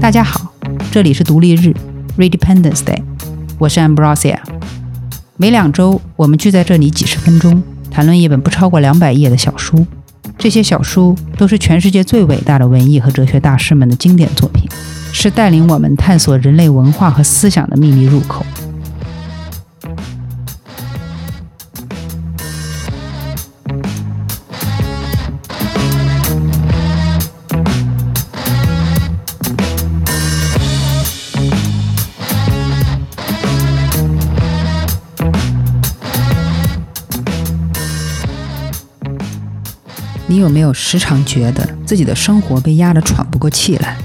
大家好，这里是独立日 （Redependence Day），我是 Ambrosia。每两周，我们聚在这里几十分钟，谈论一本不超过两百页的小书。这些小书都是全世界最伟大的文艺和哲学大师们的经典作品，是带领我们探索人类文化和思想的秘密入口。有没有时常觉得自己的生活被压得喘不过气来？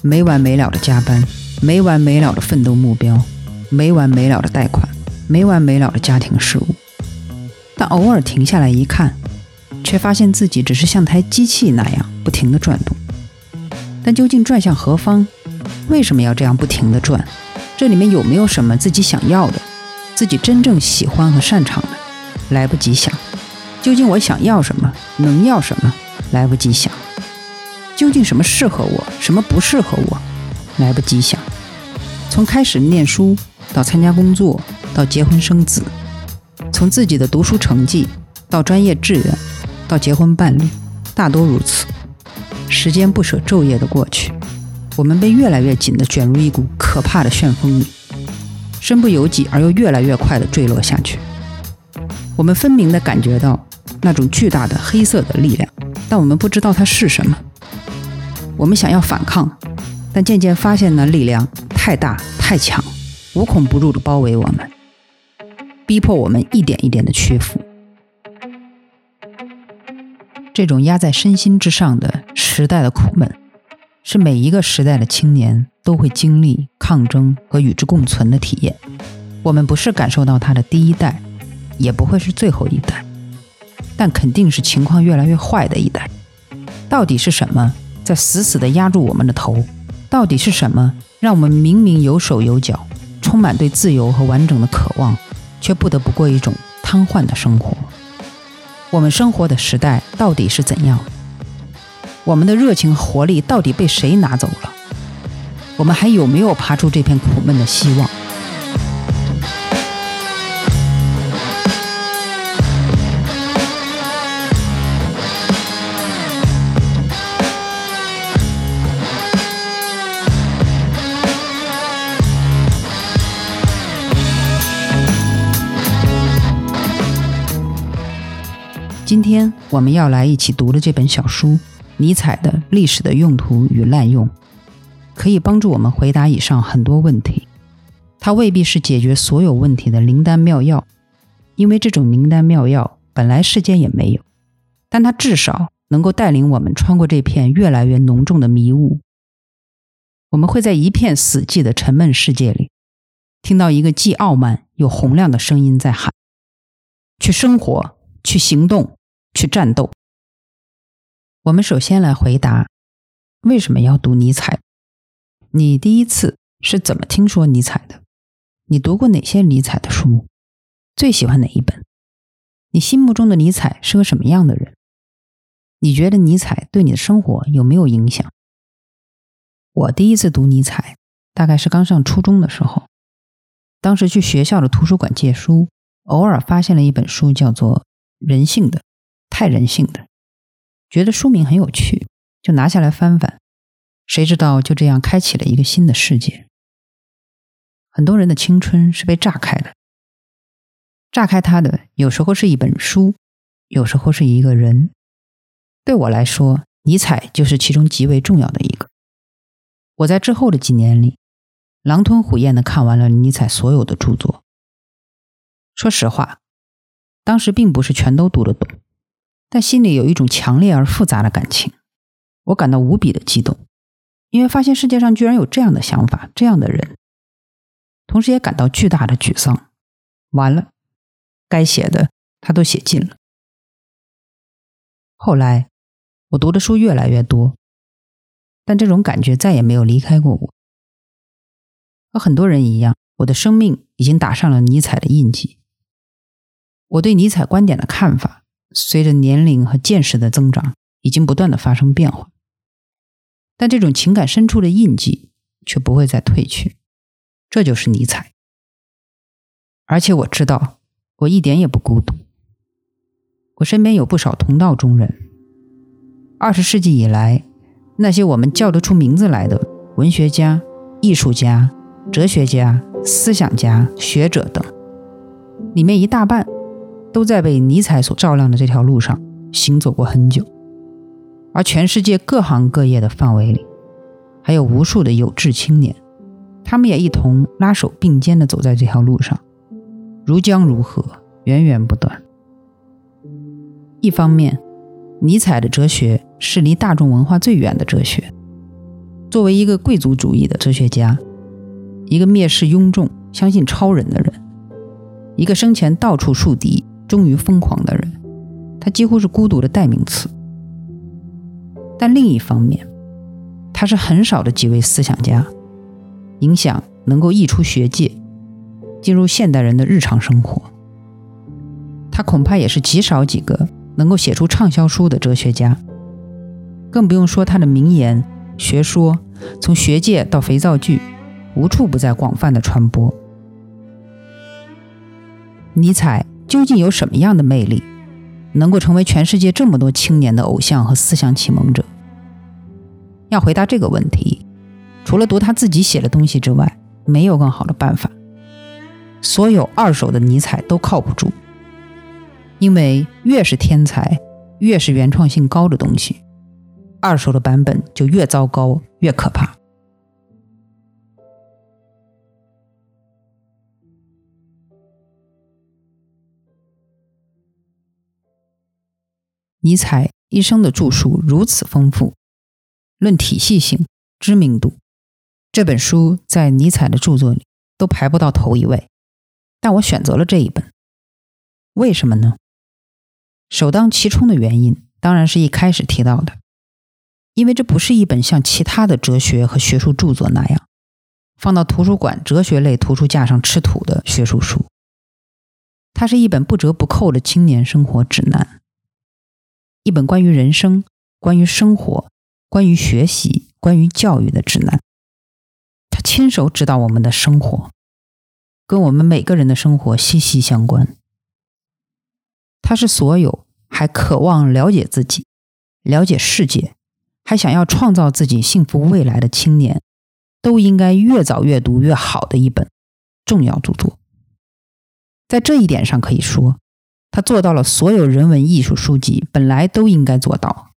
没完没了的加班，没完没了的奋斗目标，没完没了的贷款，没完没了的家庭事务。但偶尔停下来一看，却发现自己只是像台机器那样不停地转动。但究竟转向何方？为什么要这样不停地转？这里面有没有什么自己想要的，自己真正喜欢和擅长的？来不及想。究竟我想要什么？能要什么？来不及想。究竟什么适合我？什么不适合我？来不及想。从开始念书到参加工作，到结婚生子，从自己的读书成绩到专业志愿，到结婚伴侣，大多如此。时间不舍昼夜的过去，我们被越来越紧的卷入一股可怕的旋风里，身不由己而又越来越快的坠落下去。我们分明的感觉到。那种巨大的黑色的力量，但我们不知道它是什么。我们想要反抗，但渐渐发现那力量太大太强，无孔不入地包围我们，逼迫我们一点一点地屈服。这种压在身心之上的时代的苦闷，是每一个时代的青年都会经历抗争和与之共存的体验。我们不是感受到它的第一代，也不会是最后一代。但肯定是情况越来越坏的一代。到底是什么在死死地压住我们的头？到底是什么让我们明明有手有脚，充满对自由和完整的渴望，却不得不过一种瘫痪的生活？我们生活的时代到底是怎样？我们的热情和活力到底被谁拿走了？我们还有没有爬出这片苦闷的希望？今天我们要来一起读的这本小书《尼采的历史的用途与滥用》，可以帮助我们回答以上很多问题。它未必是解决所有问题的灵丹妙药，因为这种灵丹妙药本来世间也没有。但它至少能够带领我们穿过这片越来越浓重的迷雾。我们会在一片死寂的沉闷世界里，听到一个既傲慢又洪亮的声音在喊：“去生活，去行动。”去战斗。我们首先来回答：为什么要读尼采？你第一次是怎么听说尼采的？你读过哪些尼采的书？最喜欢哪一本？你心目中的尼采是个什么样的人？你觉得尼采对你的生活有没有影响？我第一次读尼采，大概是刚上初中的时候，当时去学校的图书馆借书，偶尔发现了一本书，叫做《人性的》。太人性的，觉得书名很有趣，就拿下来翻翻。谁知道就这样开启了一个新的世界。很多人的青春是被炸开的，炸开他的有时候是一本书，有时候是一个人。对我来说，尼采就是其中极为重要的一个。我在之后的几年里，狼吞虎咽的看完了尼采所有的著作。说实话，当时并不是全都读得懂。但心里有一种强烈而复杂的感情，我感到无比的激动，因为发现世界上居然有这样的想法、这样的人，同时也感到巨大的沮丧。完了，该写的他都写尽了。后来，我读的书越来越多，但这种感觉再也没有离开过我。和很多人一样，我的生命已经打上了尼采的印记。我对尼采观点的看法，随着年龄和见识的增长，已经不断的发生变化。但这种情感深处的印记却不会再褪去。这就是尼采。而且我知道，我一点也不孤独。我身边有不少同道中人。二十世纪以来，那些我们叫得出名字来的文学家、艺术家、哲学家、思想家、学者等，里面一大半都在被尼采所照亮的这条路上行走过很久。而全世界各行各业的范围里，还有无数的有志青年，他们也一同拉手并肩地走在这条路上，如江如河，源源不断。一方面，尼采的哲学是离大众文化最远的哲学。作为一个贵族主义的哲学家，一个蔑视庸众、相信超人的人，一个生前到处树敌、终于疯狂的人，他几乎是孤独的代名词。但另一方面，他是很少的几位思想家，影响能够溢出学界，进入现代人的日常生活。他恐怕也是极少几个。能够写出畅销书的哲学家，更不用说他的名言、学说，从学界到肥皂剧，无处不在广泛的传播。尼采究竟有什么样的魅力，能够成为全世界这么多青年的偶像和思想启蒙者？要回答这个问题，除了读他自己写的东西之外，没有更好的办法。所有二手的尼采都靠不住。因为越是天才，越是原创性高的东西，二手的版本就越糟糕、越可怕。尼采一生的著述如此丰富，论体系性、知名度，这本书在尼采的著作里都排不到头一位。但我选择了这一本，为什么呢？首当其冲的原因，当然是一开始提到的，因为这不是一本像其他的哲学和学术著作那样放到图书馆哲学类图书架上吃土的学术书，它是一本不折不扣的青年生活指南，一本关于人生、关于生活、关于学习、关于教育的指南。他亲手指导我们的生活，跟我们每个人的生活息息相关。他是所有还渴望了解自己、了解世界，还想要创造自己幸福未来的青年，都应该越早越读越好的一本重要著作。在这一点上，可以说，他做到了所有人文艺术书籍本来都应该做到，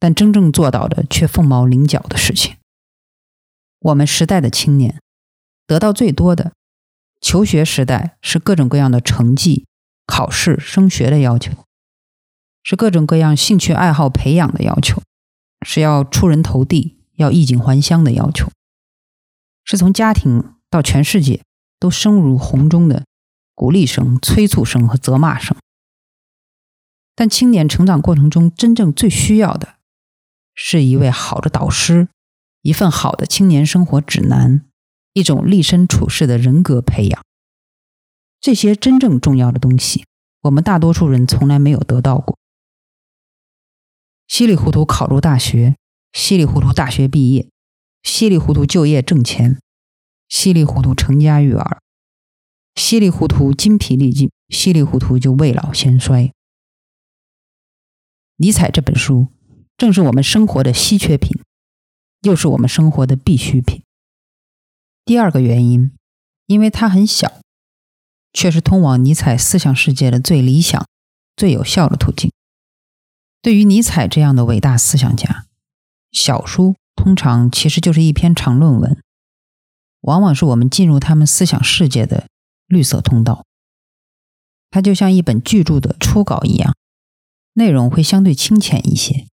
但真正做到的却凤毛麟角的事情。我们时代的青年得到最多的，求学时代是各种各样的成绩。考试、升学的要求，是各种各样兴趣爱好培养的要求，是要出人头地、要衣锦还乡的要求，是从家庭到全世界都声如洪钟的鼓励声、催促声和责骂声。但青年成长过程中真正最需要的，是一位好的导师，一份好的青年生活指南，一种立身处世的人格培养。这些真正重要的东西，我们大多数人从来没有得到过。稀里糊涂考入大学，稀里糊涂大学毕业，稀里糊涂就业挣钱，稀里糊涂成家育儿，稀里糊涂精疲力尽，稀里糊涂就未老先衰。尼采这本书正是我们生活的稀缺品，又是我们生活的必需品。第二个原因，因为它很小。却是通往尼采思想世界的最理想、最有效的途径。对于尼采这样的伟大思想家，小书通常其实就是一篇长论文，往往是我们进入他们思想世界的绿色通道。它就像一本巨著的初稿一样，内容会相对清浅一些，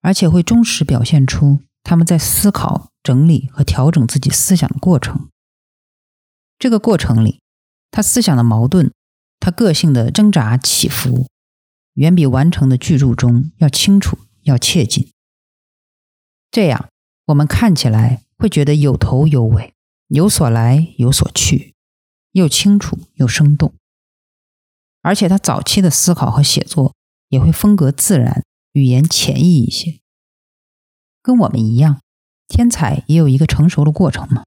而且会忠实表现出他们在思考、整理和调整自己思想的过程。这个过程里。他思想的矛盾，他个性的挣扎起伏，远比完成的巨著中要清楚、要切近。这样，我们看起来会觉得有头有尾，有所来有所去，又清楚又生动。而且他早期的思考和写作也会风格自然，语言浅易一些。跟我们一样，天才也有一个成熟的过程嘛。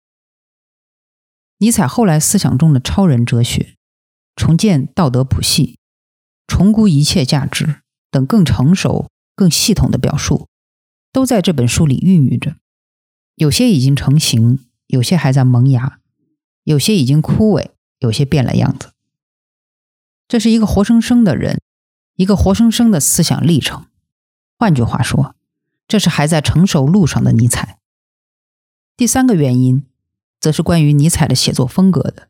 尼采后来思想中的超人哲学、重建道德谱系、重估一切价值等更成熟、更系统的表述，都在这本书里孕育着。有些已经成型，有些还在萌芽，有些已经枯萎，有些变了样子。这是一个活生生的人，一个活生生的思想历程。换句话说，这是还在成熟路上的尼采。第三个原因，则是关于尼采的写作风格的。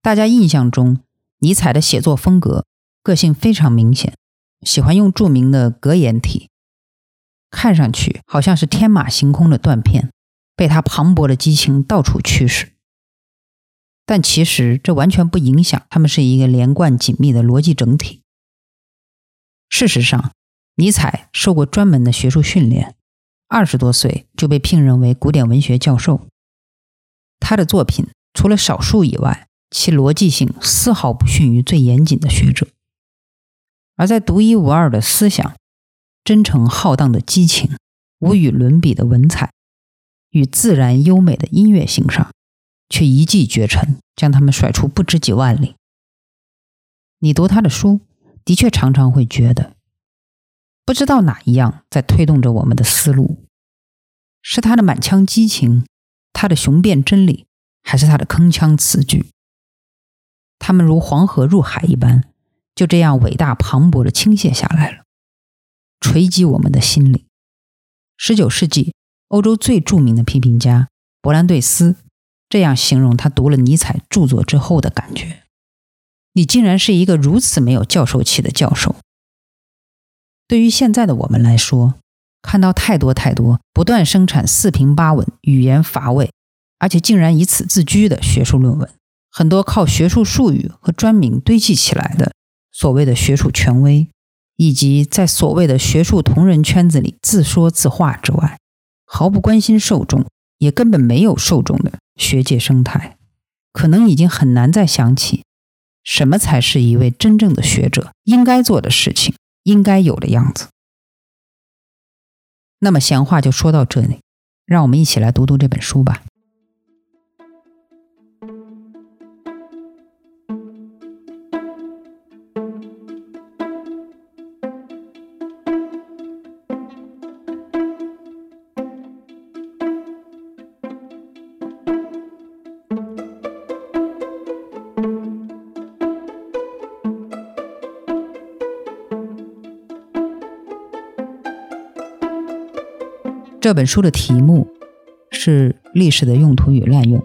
大家印象中，尼采的写作风格个性非常明显，喜欢用著名的格言体，看上去好像是天马行空的断片，被他磅礴的激情到处驱使。但其实这完全不影响他们是一个连贯紧密的逻辑整体。事实上，尼采受过专门的学术训练，二十多岁就被聘任为古典文学教授。他的作品除了少数以外，其逻辑性丝毫不逊于最严谨的学者。而在独一无二的思想、真诚浩荡的激情、无与伦比的文采与自然优美的音乐性上。却一骑绝尘，将他们甩出不知几万里。你读他的书，的确常常会觉得，不知道哪一样在推动着我们的思路：是他的满腔激情，他的雄辩真理，还是他的铿锵词句？他们如黄河入海一般，就这样伟大磅礴的倾泻下来了，锤击我们的心灵。十九世纪欧洲最著名的批评家勃兰对斯。这样形容他读了尼采著作之后的感觉：你竟然是一个如此没有教授气的教授。对于现在的我们来说，看到太多太多不断生产四平八稳、语言乏味，而且竟然以此自居的学术论文，很多靠学术术语和专名堆砌起来的所谓的学术权威，以及在所谓的学术同人圈子里自说自话之外，毫不关心受众。也根本没有受众的学界生态，可能已经很难再想起什么才是一位真正的学者应该做的事情，应该有的样子。那么闲话就说到这里，让我们一起来读读这本书吧。这本书的题目是“历史的用途与滥用”，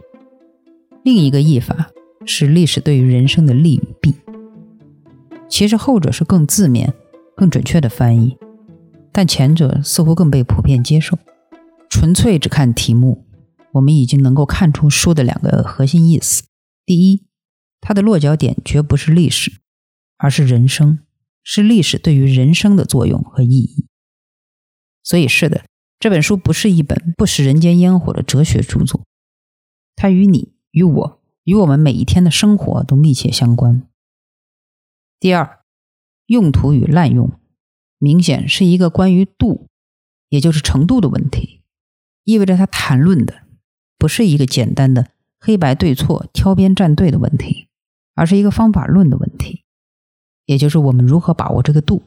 另一个译法是“历史对于人生的利与弊”。其实后者是更字面、更准确的翻译，但前者似乎更被普遍接受。纯粹只看题目，我们已经能够看出书的两个核心意思：第一，它的落脚点绝不是历史，而是人生，是历史对于人生的作用和意义。所以是的。这本书不是一本不食人间烟火的哲学著作，它与你、与我、与我们每一天的生活都密切相关。第二，用途与滥用，明显是一个关于度，也就是程度的问题，意味着他谈论的不是一个简单的黑白对错、挑边站队的问题，而是一个方法论的问题，也就是我们如何把握这个度。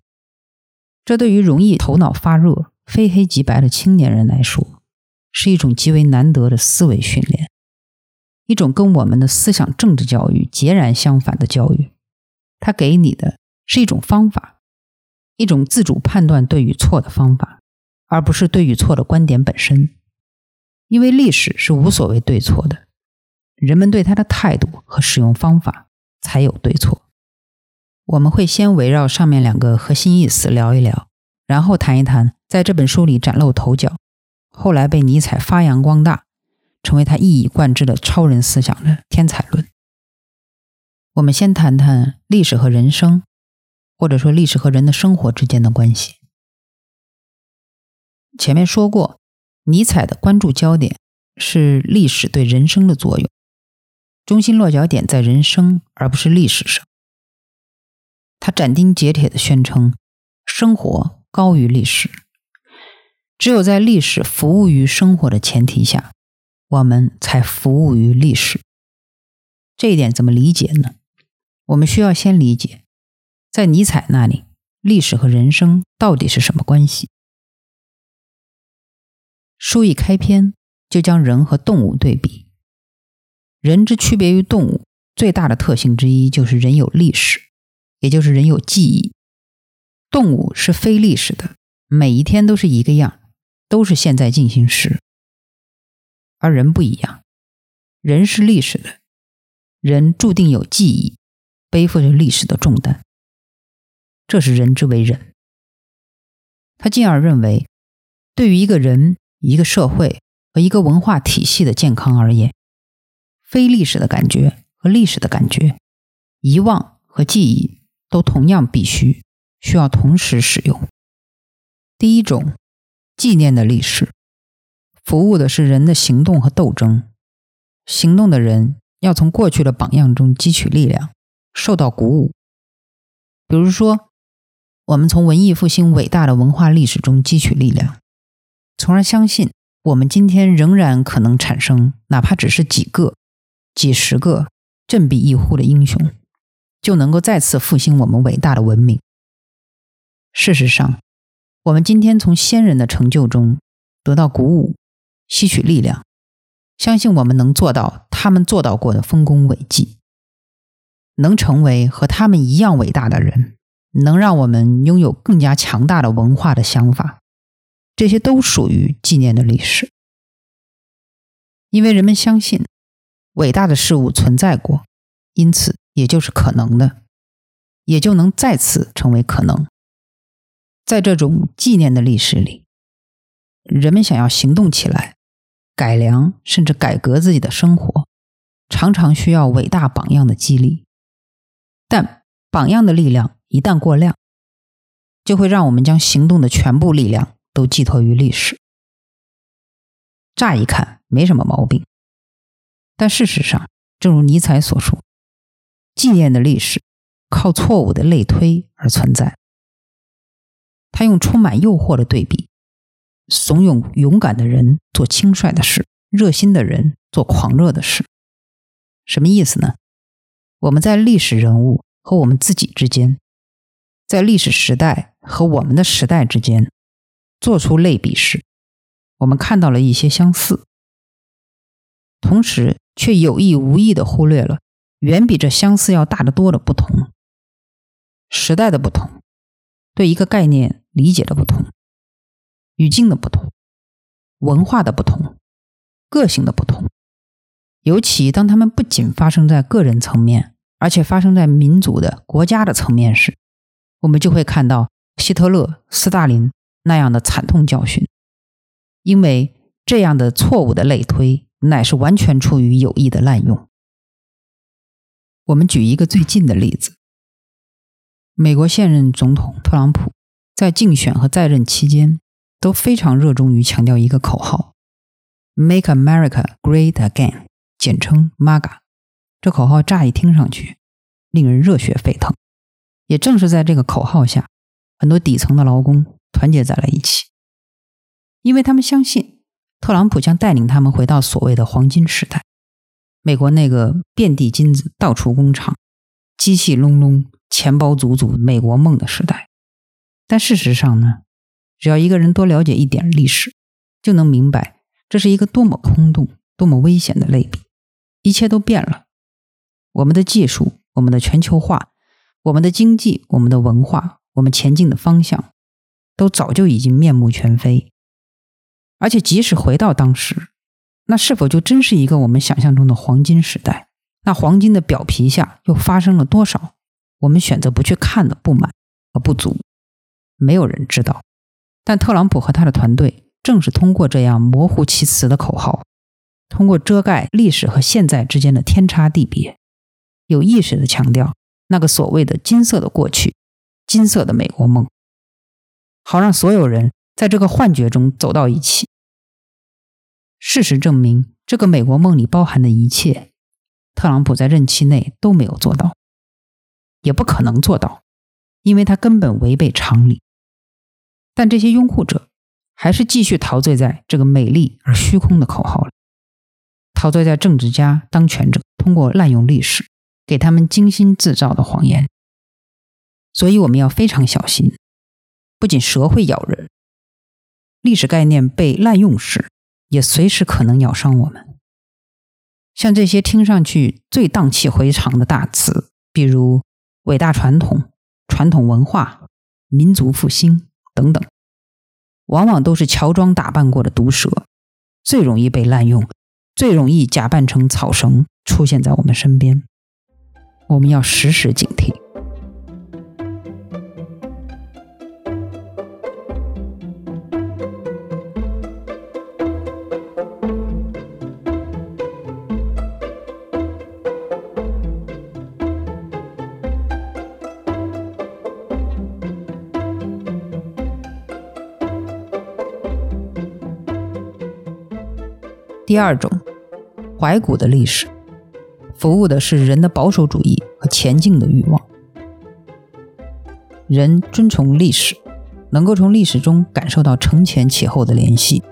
这对于容易头脑发热。非黑即白的青年人来说，是一种极为难得的思维训练，一种跟我们的思想政治教育截然相反的教育。他给你的是一种方法，一种自主判断对与错的方法，而不是对与错的观点本身。因为历史是无所谓对错的，人们对它的态度和使用方法才有对错。我们会先围绕上面两个核心意思聊一聊。然后谈一谈，在这本书里崭露头角，后来被尼采发扬光大，成为他一以贯之的超人思想的天才论。我们先谈谈历史和人生，或者说历史和人的生活之间的关系。前面说过，尼采的关注焦点是历史对人生的作用，中心落脚点在人生而不是历史上。他斩钉截铁地宣称：生活高于历史。只有在历史服务于生活的前提下，我们才服务于历史。这一点怎么理解呢？我们需要先理解，在尼采那里，历史和人生到底是什么关系？书一开篇就将人和动物对比。人之区别于动物最大的特性之一就是人有历史，也就是人有记忆。动物是非历史的，每一天都是一个样，都是现在进行时。而人不一样，人是历史的，人注定有记忆，背负着历史的重担。这是人之为人。他进而认为，对于一个人。一个社会和一个文化体系的健康而言，非历史的感觉和历史的感觉，遗忘和记忆都同样必须，需要同时使用。第一种，纪念的历史，服务的是人的行动和斗争。行动的人要从过去的榜样中汲取力量，受到鼓舞。比如说，我们从文艺复兴伟大的文化历史中汲取力量。从而相信，我们今天仍然可能产生哪怕只是几个、几十个振臂一呼的英雄，就能够再次复兴我们伟大的文明。事实上，我们今天从先人的成就中得到鼓舞，吸取力量，相信我们能做到他们做到过的丰功伟绩，能成为和他们一样伟大的人，能让我们拥有更加强大的文化的想法。这些都属于纪念的历史，因为人们相信伟大的事物存在过，因此也就是可能的，也就能再次成为可能。在这种纪念的历史里，人们想要行动起来，改良甚至改革自己的生活，常常需要伟大榜样的激励。但榜样的力量一旦过量，就会让我们将行动的全部力量。都寄托于历史，乍一看没什么毛病，但事实上，正如尼采所说，纪念的历史靠错误的类推而存在。他用充满诱惑的对比，怂恿勇敢的人做轻率的事，热心的人做狂热的事。什么意思呢？我们在历史人物和我们自己之间，在历史时代和我们的时代之间。做出类比时，我们看到了一些相似，同时却有意无意的忽略了远比这相似要大得多的不同。时代的不同，对一个概念理解的不同，语境的不同，文化的不同，个性的不同，尤其当他们不仅发生在个人层面，而且发生在民族的国家的层面时，我们就会看到希特勒、斯大林。那样的惨痛教训，因为这样的错误的类推乃是完全出于有意的滥用。我们举一个最近的例子：美国现任总统特朗普在竞选和在任期间都非常热衷于强调一个口号 “Make America Great Again”，简称 MAGA。这口号乍一听上去令人热血沸腾。也正是在这个口号下，很多底层的劳工。团结在了一起，因为他们相信特朗普将带领他们回到所谓的黄金时代，美国那个遍地金子、到处工厂、机器隆隆、钱包足足、美国梦的时代。但事实上呢，只要一个人多了解一点历史，就能明白这是一个多么空洞、多么危险的类比。一切都变了，我们的技术、我们的全球化、我们的经济、我们的文化、我们前进的方向。都早就已经面目全非，而且即使回到当时，那是否就真是一个我们想象中的黄金时代？那黄金的表皮下又发生了多少我们选择不去看的不满和不足？没有人知道。但特朗普和他的团队正是通过这样模糊其词的口号，通过遮盖历史和现在之间的天差地别，有意识地强调那个所谓的金色的过去，金色的美国梦。好让所有人在这个幻觉中走到一起，事实证明，这个美国梦里包含的一切，特朗普在任期内都没有做到，也不可能做到，因为他根本违背常理。但这些拥护者还是继续陶醉在这个美丽而虚空的口号里，陶醉在政治家、当权者通过滥用历史给他们精心制造的谎言。所以我们要非常小心，不仅蛇会咬人，历史概念被滥用时，也随时可能咬伤我们。像这些听上去最荡气回肠的大词，比如伟大传统、传统文化、民族复兴。等等，往往都是乔装打扮过的毒蛇，最容易被滥用，最容易假扮成草绳出现在我们身边。我们要时时警惕。第二种，怀古的历史，服务的是人的保守主义和前进的欲望。人尊崇历史，能够从历史中感受到承前启后的联系，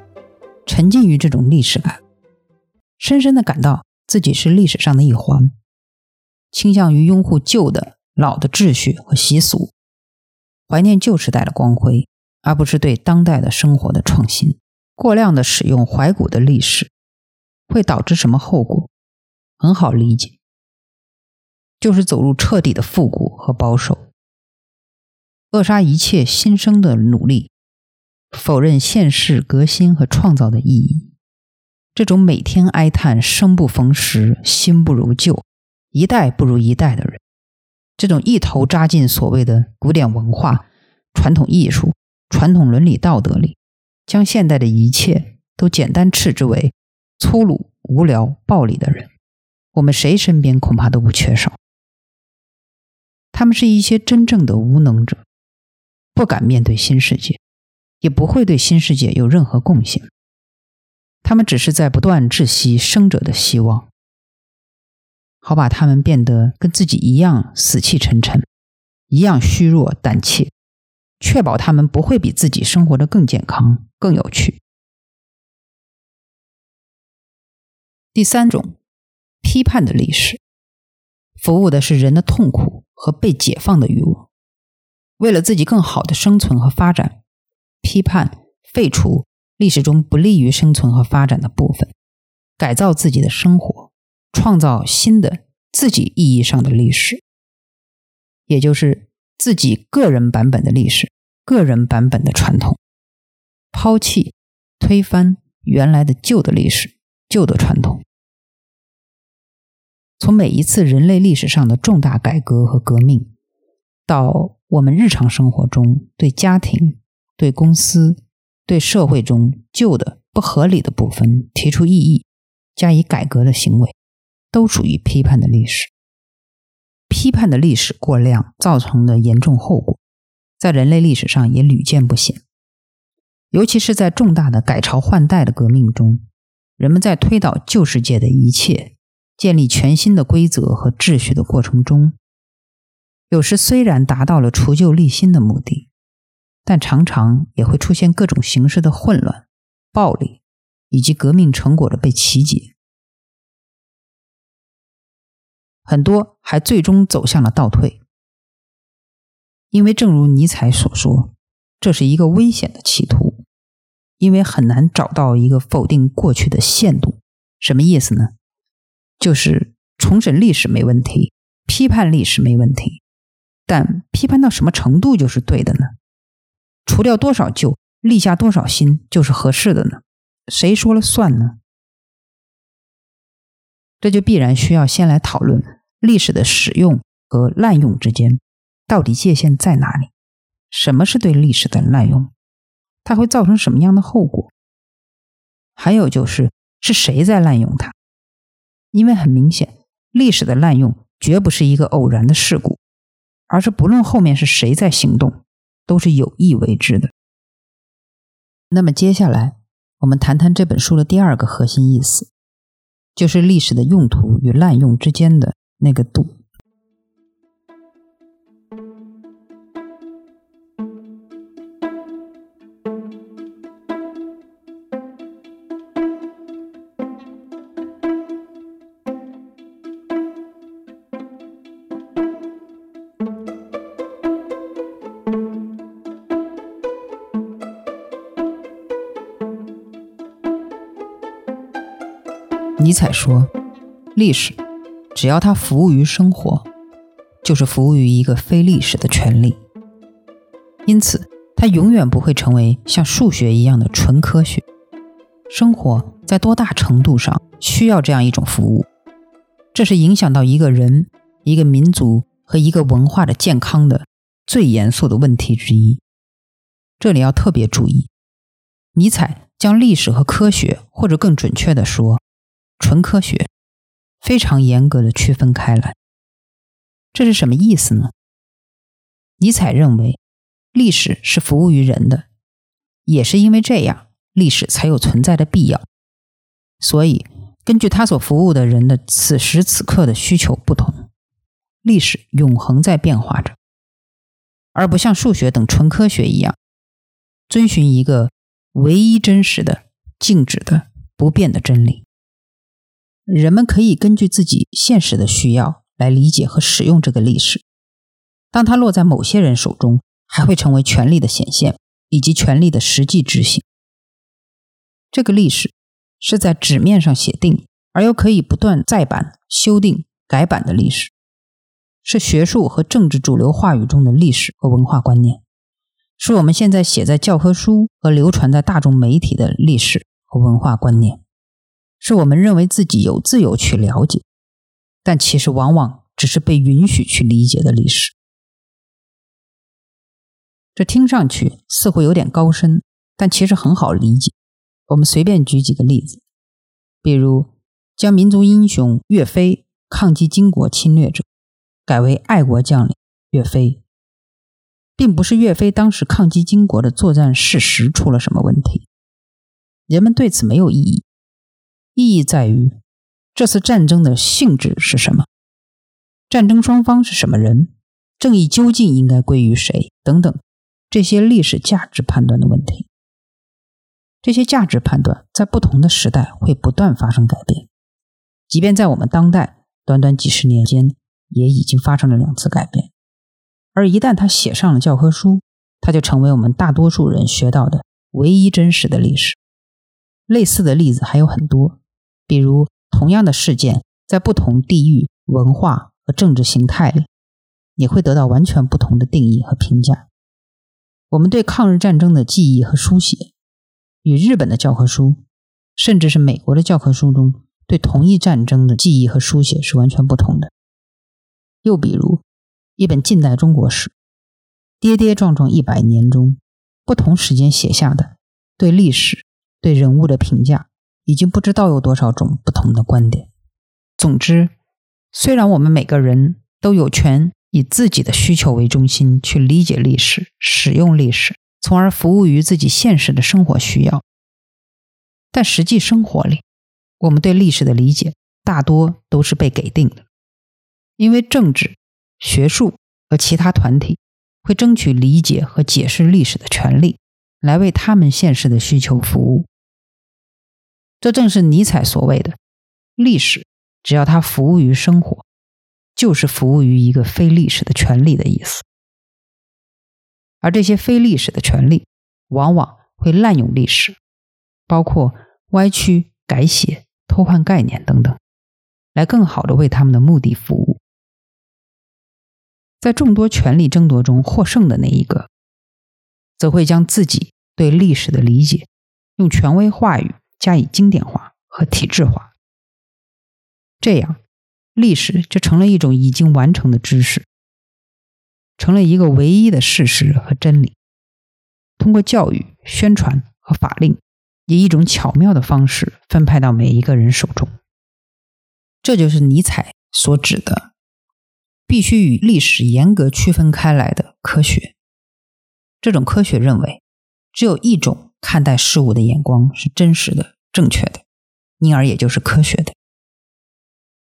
沉浸于这种历史感，深深的感到自己是历史上的一环，倾向于拥护旧的老的秩序和习俗，怀念旧时代的光辉，而不是对当代的生活的创新。过量的使用怀古的历史。会导致什么后果？很好理解，就是走入彻底的复古和保守，扼杀一切新生的努力，否认现世革新和创造的意义。这种每天哀叹生不逢时、新不如旧、一代不如一代的人，这种一头扎进所谓的古典文化、传统艺术、传统伦理道德里，将现代的一切都简单斥之为。粗鲁、无聊、暴力的人，我们谁身边恐怕都不缺少。他们是一些真正的无能者，不敢面对新世界，也不会对新世界有任何贡献。他们只是在不断窒息生者的希望，好把他们变得跟自己一样死气沉沉，一样虚弱胆怯，确保他们不会比自己生活的更健康、更有趣。第三种，批判的历史，服务的是人的痛苦和被解放的欲望。为了自己更好的生存和发展，批判废除历史中不利于生存和发展的部分，改造自己的生活，创造新的自己意义上的历史，也就是自己个人版本的历史，个人版本的传统，抛弃、推翻原来的旧的历史。旧的传统，从每一次人类历史上的重大改革和革命，到我们日常生活中对家庭、对公司、对社会中旧的不合理的部分提出异议、加以改革的行为，都属于批判的历史。批判的历史过量造成的严重后果，在人类历史上也屡见不鲜，尤其是在重大的改朝换代的革命中。人们在推倒旧世界的一切，建立全新的规则和秩序的过程中，有时虽然达到了除旧立新的目的，但常常也会出现各种形式的混乱、暴力，以及革命成果的被曲解，很多还最终走向了倒退。因为正如尼采所说，这是一个危险的企图。因为很难找到一个否定过去的限度，什么意思呢？就是重审历史没问题，批判历史没问题，但批判到什么程度就是对的呢？除掉多少旧，立下多少新就是合适的呢？谁说了算呢？这就必然需要先来讨论历史的使用和滥用之间到底界限在哪里？什么是对历史的滥用？它会造成什么样的后果？还有就是，是谁在滥用它？因为很明显，历史的滥用绝不是一个偶然的事故，而是不论后面是谁在行动，都是有意为之的。那么接下来，我们谈谈这本书的第二个核心意思，就是历史的用途与滥用之间的那个度。尼采说：“历史，只要它服务于生活，就是服务于一个非历史的权利。因此，它永远不会成为像数学一样的纯科学。生活在多大程度上需要这样一种服务？这是影响到一个人、一个民族和一个文化的健康的最严肃的问题之一。这里要特别注意，尼采将历史和科学，或者更准确地说。”纯科学非常严格的区分开来，这是什么意思呢？尼采认为，历史是服务于人的，也是因为这样，历史才有存在的必要。所以，根据他所服务的人的此时此刻的需求不同，历史永恒在变化着，而不像数学等纯科学一样，遵循一个唯一真实的、静止的、不变的真理。人们可以根据自己现实的需要来理解和使用这个历史。当它落在某些人手中，还会成为权力的显现以及权力的实际执行。这个历史是在纸面上写定，而又可以不断再版、修订、改版的历史，是学术和政治主流话语中的历史和文化观念，是我们现在写在教科书和流传在大众媒体的历史和文化观念。是我们认为自己有自由去了解，但其实往往只是被允许去理解的历史。这听上去似乎有点高深，但其实很好理解。我们随便举几个例子，比如将民族英雄岳飞抗击金国侵略者改为爱国将领岳飞，并不是岳飞当时抗击金国的作战事实出了什么问题，人们对此没有异议。意义在于，这次战争的性质是什么？战争双方是什么人？正义究竟应该归于谁？等等，这些历史价值判断的问题。这些价值判断在不同的时代会不断发生改变，即便在我们当代，短短几十年间也已经发生了两次改变。而一旦他写上了教科书，他就成为我们大多数人学到的唯一真实的历史。类似的例子还有很多。比如，同样的事件在不同地域、文化和政治形态里，也会得到完全不同的定义和评价。我们对抗日战争的记忆和书写，与日本的教科书，甚至是美国的教科书中对同一战争的记忆和书写是完全不同的。又比如，一本近代中国史，跌跌撞撞一百年中，不同时间写下的对历史、对人物的评价。已经不知道有多少种不同的观点。总之，虽然我们每个人都有权以自己的需求为中心去理解历史、使用历史，从而服务于自己现实的生活需要，但实际生活里，我们对历史的理解大多都是被给定的，因为政治、学术和其他团体会争取理解和解释历史的权利，来为他们现实的需求服务。这正是尼采所谓的“历史，只要它服务于生活，就是服务于一个非历史的权利”的意思。而这些非历史的权利，往往会滥用历史，包括歪曲、改写、偷换概念等等，来更好的为他们的目的服务。在众多权力争夺中获胜的那一个，则会将自己对历史的理解用权威话语。加以经典化和体制化，这样历史就成了一种已经完成的知识，成了一个唯一的事实和真理。通过教育、宣传和法令，以一种巧妙的方式分派到每一个人手中。这就是尼采所指的必须与历史严格区分开来的科学。这种科学认为，只有一种看待事物的眼光是真实的、正确的，因而也就是科学的。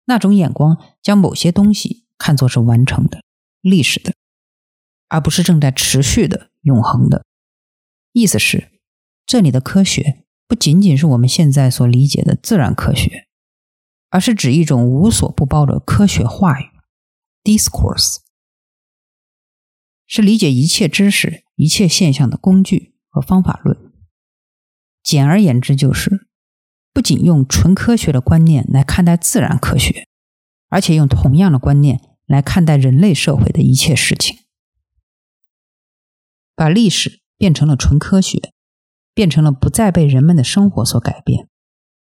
那种眼光将某些东西看作是完成的、历史的，而不是正在持续的、永恒的。意思是，这里的科学不仅仅是我们现在所理解的自然科学，而是指一种无所不包的科学话语 （discourse），是理解一切知识、一切现象的工具和方法论。简而言之，就是不仅用纯科学的观念来看待自然科学，而且用同样的观念来看待人类社会的一切事情，把历史变成了纯科学，变成了不再被人们的生活所改变，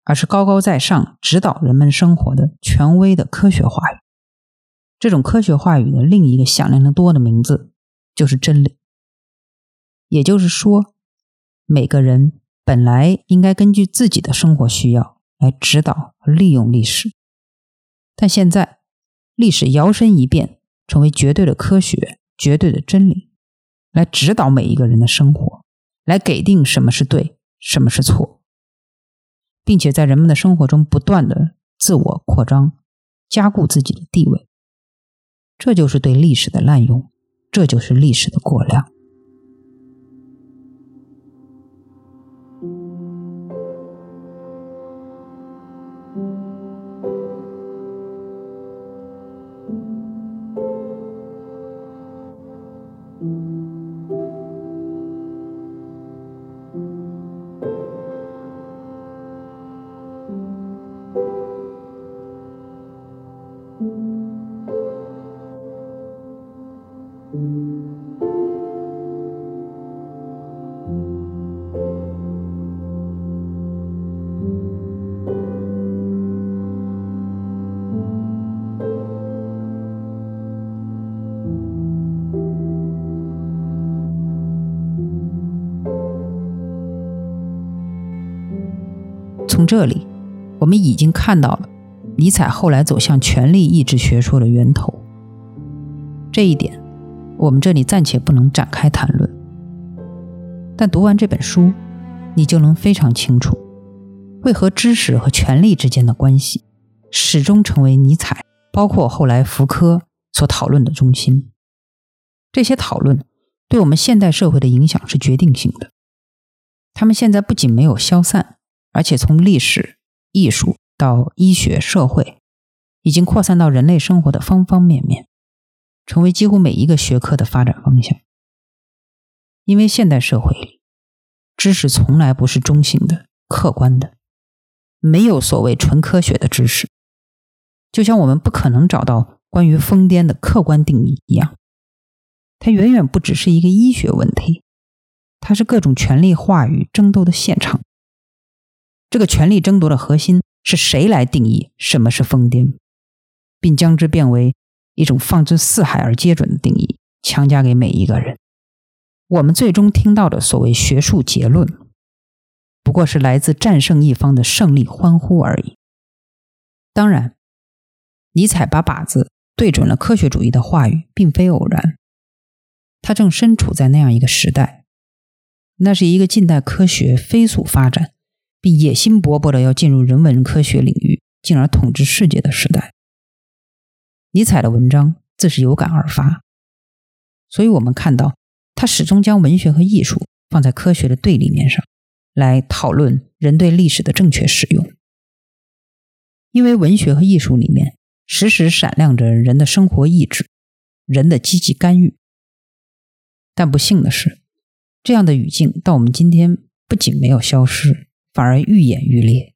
而是高高在上指导人们生活的权威的科学话语。这种科学话语的另一个响亮的多的名字就是真理。也就是说，每个人。本来应该根据自己的生活需要来指导和利用历史，但现在历史摇身一变，成为绝对的科学、绝对的真理，来指导每一个人的生活，来给定什么是对，什么是错，并且在人们的生活中不断的自我扩张，加固自己的地位。这就是对历史的滥用，这就是历史的过量。我们已经看到了尼采后来走向权力意志学说的源头。这一点，我们这里暂且不能展开谈论。但读完这本书，你就能非常清楚，为何知识和权力之间的关系始终成为尼采，包括后来福柯所讨论的中心。这些讨论对我们现代社会的影响是决定性的。他们现在不仅没有消散。而且从历史、艺术到医学、社会，已经扩散到人类生活的方方面面，成为几乎每一个学科的发展方向。因为现代社会里，知识从来不是中性的、客观的，没有所谓纯科学的知识。就像我们不可能找到关于疯癫的客观定义一样，它远远不只是一个医学问题，它是各种权力话语争斗的现场。这个权力争夺的核心是谁来定义什么是疯癫，并将之变为一种放之四海而皆准的定义，强加给每一个人。我们最终听到的所谓学术结论，不过是来自战胜一方的胜利欢呼而已。当然，尼采把靶子对准了科学主义的话语，并非偶然。他正身处在那样一个时代，那是一个近代科学飞速发展。并野心勃勃的要进入人文科学领域，进而统治世界的时代。尼采的文章自是有感而发，所以我们看到他始终将文学和艺术放在科学的对立面上，来讨论人对历史的正确使用。因为文学和艺术里面时时闪亮着人的生活意志，人的积极干预。但不幸的是，这样的语境到我们今天不仅没有消失。反而愈演愈烈。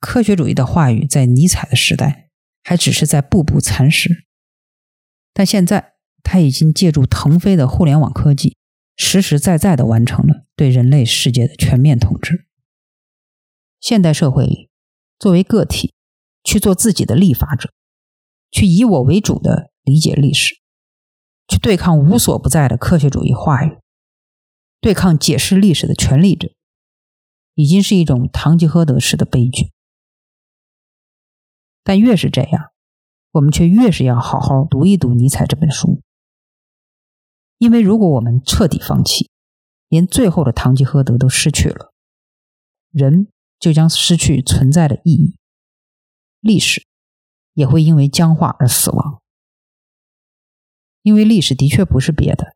科学主义的话语在尼采的时代还只是在步步蚕食，但现在他已经借助腾飞的互联网科技，实实在在的完成了对人类世界的全面统治。现代社会里，作为个体去做自己的立法者，去以我为主的理解历史，去对抗无所不在的科学主义话语，对抗解释历史的权力者。已经是一种堂吉诃德式的悲剧，但越是这样，我们却越是要好好读一读尼采这本书，因为如果我们彻底放弃，连最后的堂吉诃德都失去了，人就将失去存在的意义，历史也会因为僵化而死亡。因为历史的确不是别的，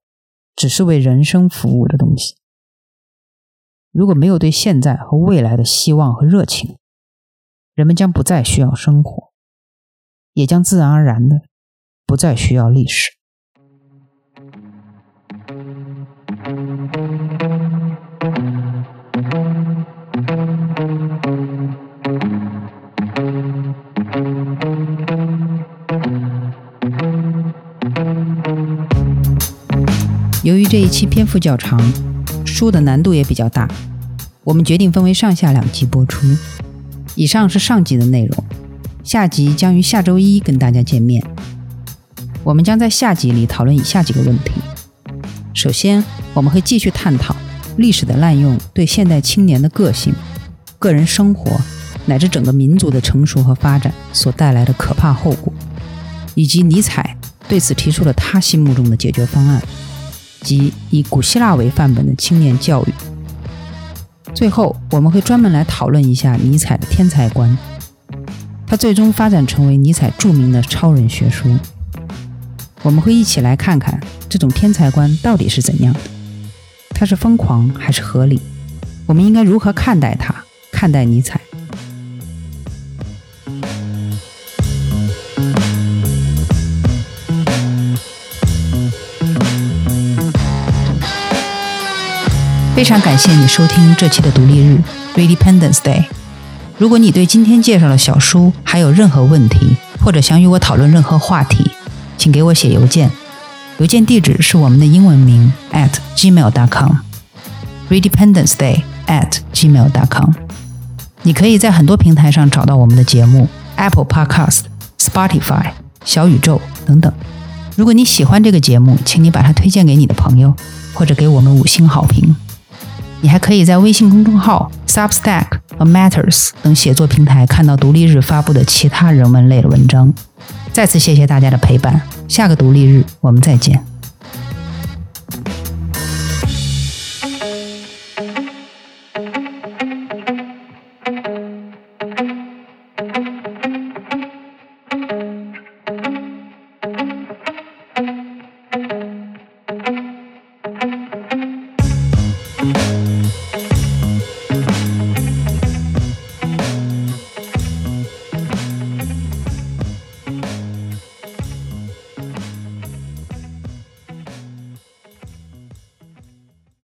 只是为人生服务的东西。如果没有对现在和未来的希望和热情，人们将不再需要生活，也将自然而然的不再需要历史。由于这一期篇幅较长，书的难度也比较大，我们决定分为上下两集播出。以上是上集的内容，下集将于下周一跟大家见面。我们将在下集里讨论以下几个问题：首先，我们会继续探讨历史的滥用对现代青年的个性、个人生活乃至整个民族的成熟和发展所带来的可怕后果，以及尼采对此提出了他心目中的解决方案。及以古希腊为范本的青年教育。最后，我们会专门来讨论一下尼采的天才观，他最终发展成为尼采著名的超人学说。我们会一起来看看这种天才观到底是怎样的，它是疯狂还是合理？我们应该如何看待他，看待尼采？非常感谢你收听这期的独立日 （Redependence Day）。如果你对今天介绍的小书还有任何问题，或者想与我讨论任何话题，请给我写邮件。邮件地址是我们的英文名 at gmail.com。Redependence Day at gmail.com。你可以在很多平台上找到我们的节目：Apple Podcast、Spotify、小宇宙等等。如果你喜欢这个节目，请你把它推荐给你的朋友，或者给我们五星好评。你还可以在微信公众号、Substack 和 Matters 等写作平台看到独立日发布的其他人文类的文章。再次谢谢大家的陪伴，下个独立日我们再见。